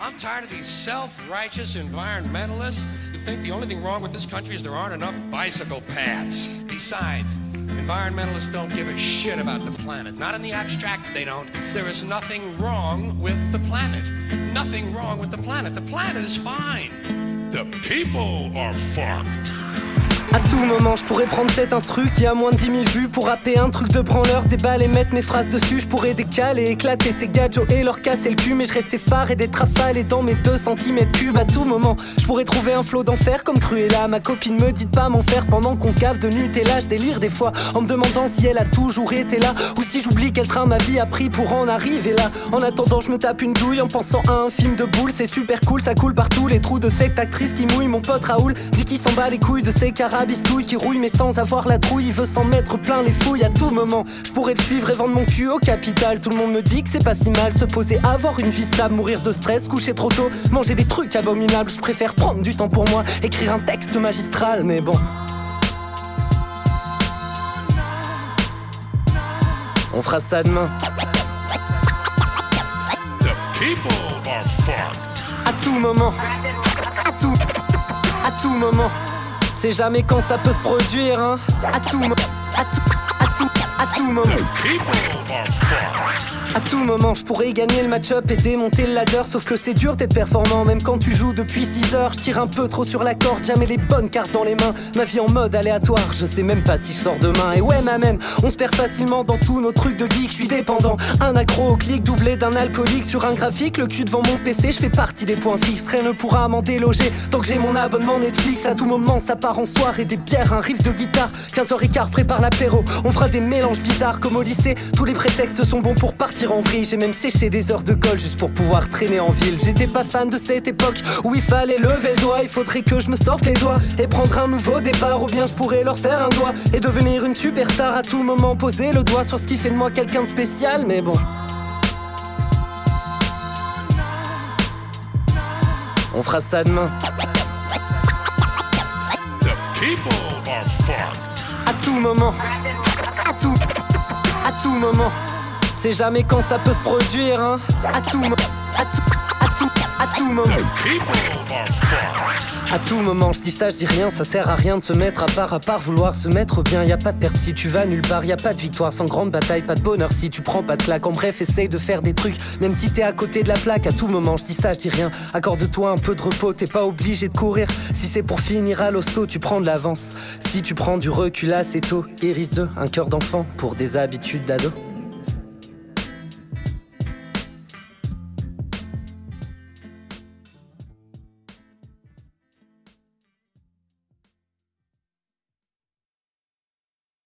I'm tired of these self-righteous environmentalists who think the only thing wrong with this country is there aren't enough bicycle paths. Besides, environmentalists don't give a shit about the planet. Not in the abstract, they don't. There is nothing wrong with the planet. Nothing wrong with the planet. The planet is fine. The people are fucked. À tout moment, je pourrais prendre cet instru qui a moins de 10 000 vues pour rapper un truc de branleur, déballer, mettre mes phrases dessus. Je pourrais décaler, éclater ces gadgets et leur casser le cul. Mais je restais phare et des trafales et dans mes 2 cm cubes. À tout moment, je pourrais trouver un flot d'enfer comme Cruella. Ma copine me dit pas m'en faire pendant qu'on se gave de Nutella. Je délire des fois en me demandant si elle a toujours été là ou si j'oublie quel train ma vie a pris pour en arriver là. En attendant, je me tape une douille en pensant à un film de boule. C'est super cool, ça coule partout. Les trous de cette actrice qui mouille. Mon pote Raoul dit qu'il s'en bat les couilles de ces carabistouilles qui rouille mais sans avoir la trouille. Il veut s'en mettre plein les fouilles à tout moment. Je pourrais le suivre et vendre mon cul au capital. Tout le monde me dit que c'est pas si mal. Se poser, avoir une vie stable, mourir de stress, coucher trop tôt, manger des trucs abominables. Je préfère prendre du temps pour moi, écrire un texte magistral, mais bon. On fera ça demain. The people are fucked. À tout moment. À tout. À tout moment. C'est jamais quand ça peut se produire, hein. À tout. À tout. À tout. Moment. À tout moment, je pourrais gagner le match-up et démonter le ladder. Sauf que c'est dur d'être performant, même quand tu joues depuis 6 heures. Je tire un peu trop sur la corde, jamais les bonnes cartes dans les mains. Ma vie en mode aléatoire, je sais même pas si je sors demain. Et ouais, m'amène, on se perd facilement dans tous nos trucs de geek. Je suis dépendant, un accro au clic, doublé d'un alcoolique sur un graphique. Le cul devant mon PC, je fais partie des points fixes. Rien ne pourra m'en déloger tant que j'ai mon abonnement Netflix. À tout moment, ça part en soirée, des bières, un riff de guitare. 15h15, prépare l'apéro. On fera des mélanges bizarres comme au lycée. Tous les prétextes sont bons pour partir en vrille. J'ai même séché des heures de colle juste pour pouvoir traîner en ville. J'étais pas fan de cette époque où il fallait lever le doigt. Il faudrait que je me sorte les doigts et prendre un nouveau départ. Ou bien je pourrais leur faire un doigt et devenir une superstar à tout moment. Poser le doigt sur ce qui fait de moi quelqu'un de spécial. Mais bon. On fera ça demain. The people are fucked. À tout moment. À tout. À tout moment. C'est jamais quand ça peut se produire, hein. À tout moment. À tout. À tout. Moment. À tout moment, je dis ça, je dis rien, ça sert à rien de se mettre à part, à part vouloir se mettre bien. Y a pas de perte si tu vas nulle part, y a pas de victoire sans grande bataille, pas de bonheur si tu prends pas de claque. En bref, essaye de faire des trucs, même si t'es à côté de la plaque. À tout moment, je dis ça, je dis rien. Accorde-toi un peu de repos, t'es pas obligé de courir. Si c'est pour finir à l'hosto, tu prends de l'avance. Si tu prends du recul assez tôt, Iris 2, un cœur d'enfant pour des habitudes d'ado.